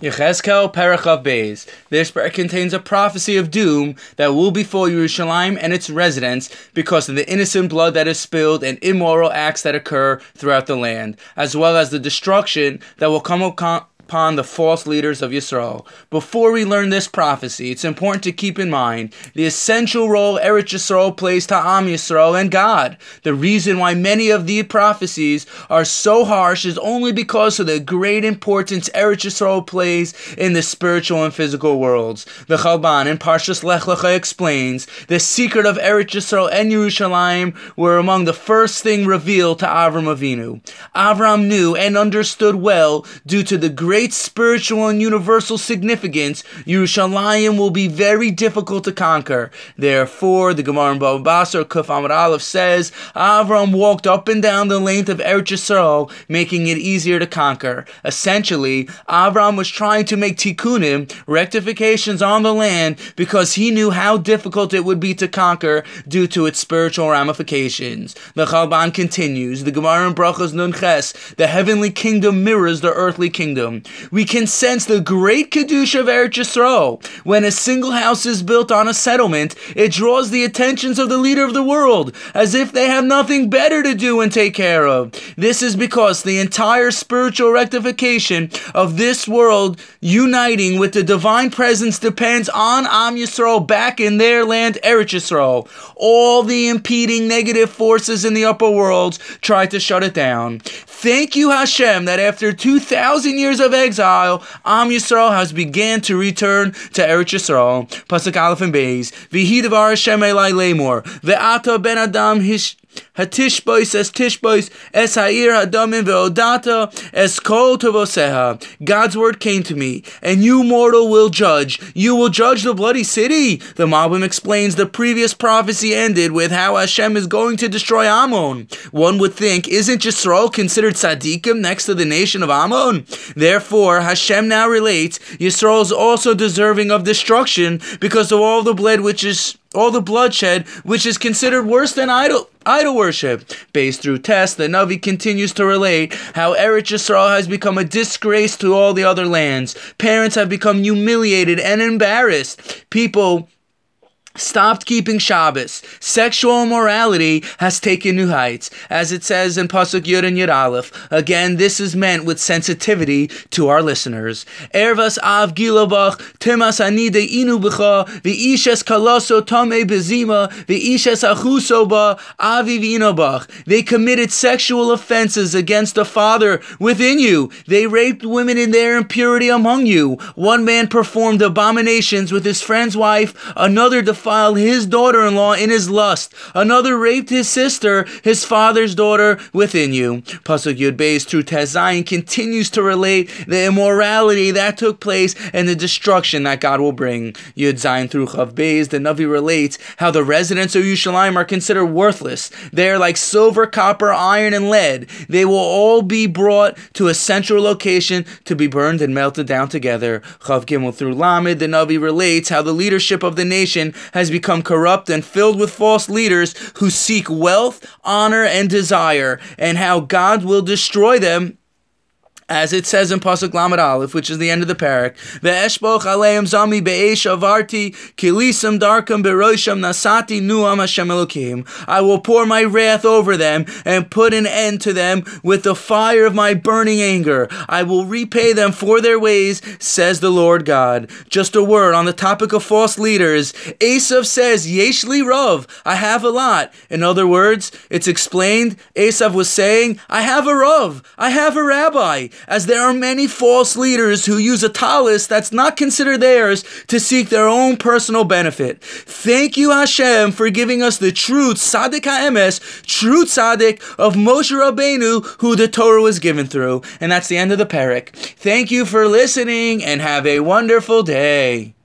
Yechezkel Perek Chaf Beis. This prayer contains a prophecy of doom that will befall Yerushalayim and its residents because of the innocent blood that is spilled and immoral acts that occur throughout the land, as well as the destruction that will come upon upon the false leaders of Yisrael. Before we learn this prophecy, it's important to keep in mind the essential role Eretz Yisrael plays to Am Yisrael and God. The reason why many of the prophecies are so harsh is only because of the great importance Eretz Yisrael plays in the spiritual and physical worlds. The Chalban in Parshas Lech Lecha explains the secret of Eretz Yisrael and Yerushalayim were among the first thing revealed to Avram Avinu. Avram knew and understood well due to the great great spiritual and universal significance, Yerushalayim will be very difficult to conquer. Therefore, the Gemara in Baba Basra, Kuf Amud Aleph says, Avram walked up and down the length of Eretz Yisrael, making it easier to conquer. Essentially, Avram was trying to make tikkunim, rectifications on the land, because he knew how difficult it would be to conquer due to its spiritual ramifications. The Chalban continues, the Gemara in Brachos Nun Ches, the heavenly kingdom mirrors the earthly kingdom we can sense the great Kedusha of Eretz Yisrael. When a single house is built on a settlement, it draws the attentions of the leader of the world, as if they have nothing better to do and take care of. This is because the entire spiritual rectification of this world uniting with the divine presence depends on Am Yisrael back in their land, Eretz Yisrael. All the impeding negative forces in the upper worlds try to shut it down. Thank you, Hashem, that after 2,000 years of exile, Am Yisrael has began to return to Eretz Yisrael. Pasuk Aleph and Beis. V'hidavar Hashem Elai Lemor. Ve'ata ben Adam hish... Hatishbois es tishbois es ha'ir hadamin ve'odata es kol tovoseha. God's word came to me, and you mortal will judge. You will judge the bloody city. The Malbim explains the previous prophecy ended with how Hashem is going to destroy Ammon. One would think, isn't Yisrael considered tzaddikim next to the nation of Ammon? Therefore, Hashem now relates, Yisrael is also deserving of destruction because of all the blood which is all the bloodshed, which is considered worse than idol idol worship. Based through tests, the Navi continues to relate how Eretz Yisrael has become a disgrace to all the other lands. Parents have become humiliated and embarrassed. People stopped keeping Shabbos. Sexual immorality has taken new heights, as it says in Pasuk Yud and Yud Aleph. Again, this is meant with sensitivity to our listeners. Ervas av gilabach, timas anide inu b'cha, v'ishes kalaso bezima, v'ishes achuso ba, avi v'inobach. They committed sexual offenses against the father within you. They raped women in their impurity among you. One man performed abominations with his friend's wife, another defiled defiled his daughter in law in his lust. Another raped his sister, his father's daughter, within you. Pasuk Yud Beis through Tes Zayin continues to relate the immorality that took place and the destruction that God will bring. Yud Zayin through Chaf Beis, the Navi relates how the residents of Yerushalayim are considered worthless. They are like silver, copper, iron, and lead. They will all be brought to a central location to be burned and melted down together. Chaf Gimel through Lamed, the Navi relates how the leadership of the nation has become corrupt and filled with false leaders who seek wealth, honor, and desire, and how God will destroy them as it says in Pasuk Lamed Aleph, which is the end of the perek, Ve'eshboch aleim zami be'esh avarti kilisam darkam berosham nasati nuam Hashem Elokim. I will pour my wrath over them and put an end to them with the fire of my burning anger. I will repay them for their ways, says the Lord God. Just a word on the topic of false leaders. Esav says, Yeshli Rov, I have a lot. In other words, it's explained, Esav was saying, I have a Rov, I have a rabbi as there are many false leaders who use a talis that's not considered theirs to seek their own personal benefit. Thank you, Hashem, for giving us the true tzaddik ha'emes, true tzaddik of Moshe Rabbeinu, who the Torah was given through. And that's the end of the perek. Thank you for listening and have a wonderful day.